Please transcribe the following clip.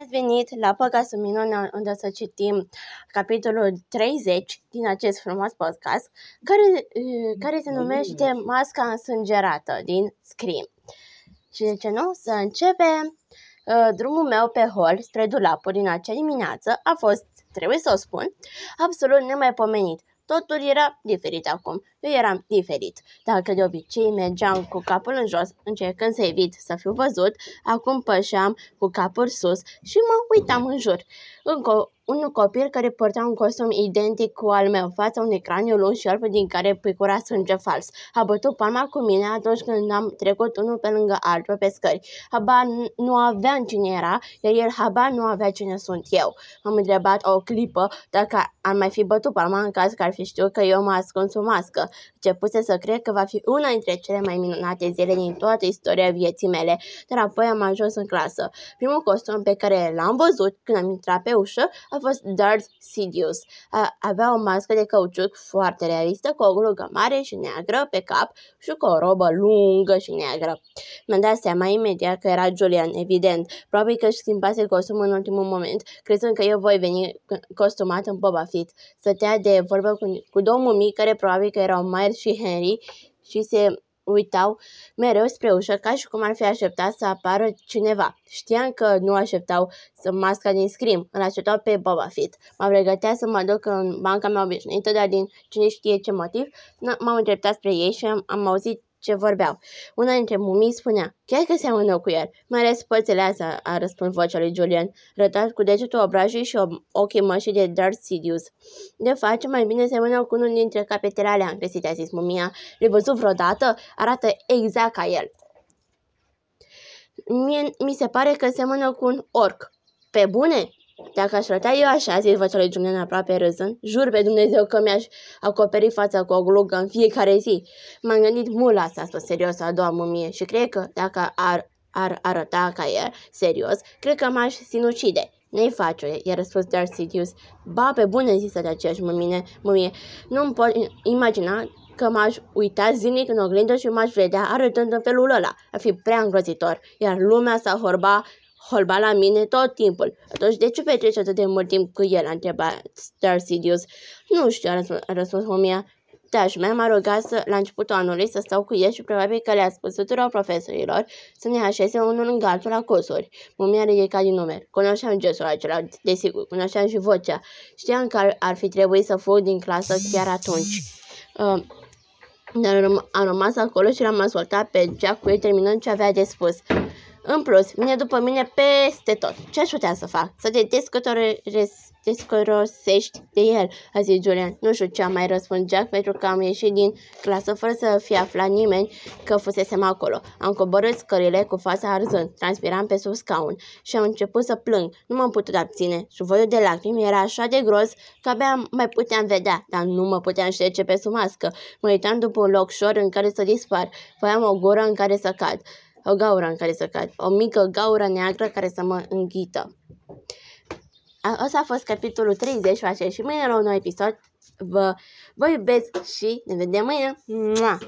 Ați venit la Păcasul Minune unde o să citim capitolul 30 din acest frumos podcast care, care se numește Masca însângerată din Scream. Și de ce nu? Să începem. Drumul meu pe hol spre dulapul din acea dimineață a fost, trebuie să o spun, absolut nemaipomenit. Totul era diferit acum. Eu eram diferit. Dacă de obicei mergeam cu capul în jos, încercând să evit să fiu văzut, acum pășeam cu capul sus și mă uitam în jur. Încă un copil care purta un costum identic cu al meu, fața unui craniu lung și alb din care picura sânge fals. A bătut palma cu mine atunci când am trecut unul pe lângă altul pe scări. Habar nu aveam cine era, iar el habar nu avea cine sunt eu. M-am întrebat o clipă dacă ar mai fi bătut palma în caz că ar fi știut că eu mă ascund sub mască. Începuse să cred că va fi una dintre cele mai minunate zile din toată istoria vieții mele, dar apoi am ajuns în clasă. Primul costum pe care l-am văzut când am intrat pe ușă a a fost Darth Sidious. A, avea o mască de cauciuc foarte realistă, cu o glugă mare și neagră pe cap și cu o robă lungă și neagră. Mi-am dat seama imediat că era Julian, evident. Probabil că își schimbase costumul în ultimul moment, crezând că eu voi veni costumat în Boba Fett. Stătea de vorbă cu, cu două mumii care probabil că erau Miles și Henry și se uitau mereu spre ușă ca și cum ar fi așteptat să apară cineva. Știam că nu așteptau să masca din scrim, îl așteptau pe Boba Fett. Mă pregătea să mă duc în banca mea obișnuită, dar din cine știe ce motiv, m-am îndreptat spre ei și am, am auzit ce vorbeau. Una dintre mumii spunea, chiar că seamănă cu el, mai ales părțile astea, a răspuns vocea lui Julian, rătat cu degetul obrajii și ochii mășii de Darth Sidious. De fapt, mai bine seamănă cu unul dintre capetele alea, încresit, a zis mumia. Le văzut vreodată? Arată exact ca el. Mie, mi se pare că seamănă cu un orc. Pe bune? Dacă aș arăta eu așa, zis vocea lui Julian aproape râzând, jur pe Dumnezeu că mi-aș acoperi fața cu o glugă în fiecare zi. M-am gândit mult la asta, spus serios a doua mumie și cred că dacă ar, ar arăta ca el, serios, cred că m-aș sinucide. Ne-i face, i-a răspuns Darth Sidious. Ba, pe bune, zisă de aceeași mumie, mumie. Nu-mi pot imagina că m-aș uita zilnic în oglindă și m-aș vedea arătând în felul ăla. Ar fi prea îngrozitor, iar lumea s-a horba holba la mine tot timpul. Atunci de ce petreci atât de mult timp cu el? a întrebat Star Sidious. Nu știu, a răspuns, a răspuns mumia. Taș mea m-a rugat să, la începutul anului să stau cu el și probabil că le-a spus tuturor profesorilor să ne așeze unul în altul la cursuri. Mumia a ridicat din numer. Cunoșteam gestul acela, desigur, cunoșteam și vocea. Știam că ar, ar fi trebuit să fug din clasă chiar atunci. Uh, dar am rămas acolo și l-am ascultat pe Jack cu ei terminând ce avea de spus. În plus, vine după mine peste tot. Ce aș putea să fac? Să te descorosești de el, a zis Julian. Nu știu ce a mai răspuns Jack pentru că am ieșit din clasă fără să fie aflat nimeni că fusesem acolo. Am coborât scările cu fața arzând, transpiram pe sub scaun și am început să plâng. Nu m-am putut abține și voiul de lacrimi era așa de gros că abia mai puteam vedea, dar nu mă puteam șterge pe sub mască. Mă uitam după un loc șor în care să dispar. Voiam o gură în care să cad o gaură în care să cad, o mică gaură neagră care să mă înghită. Asta a fost capitolul 30, face și mâine la un nou episod. Vă, vă iubesc și ne vedem mâine. Mua!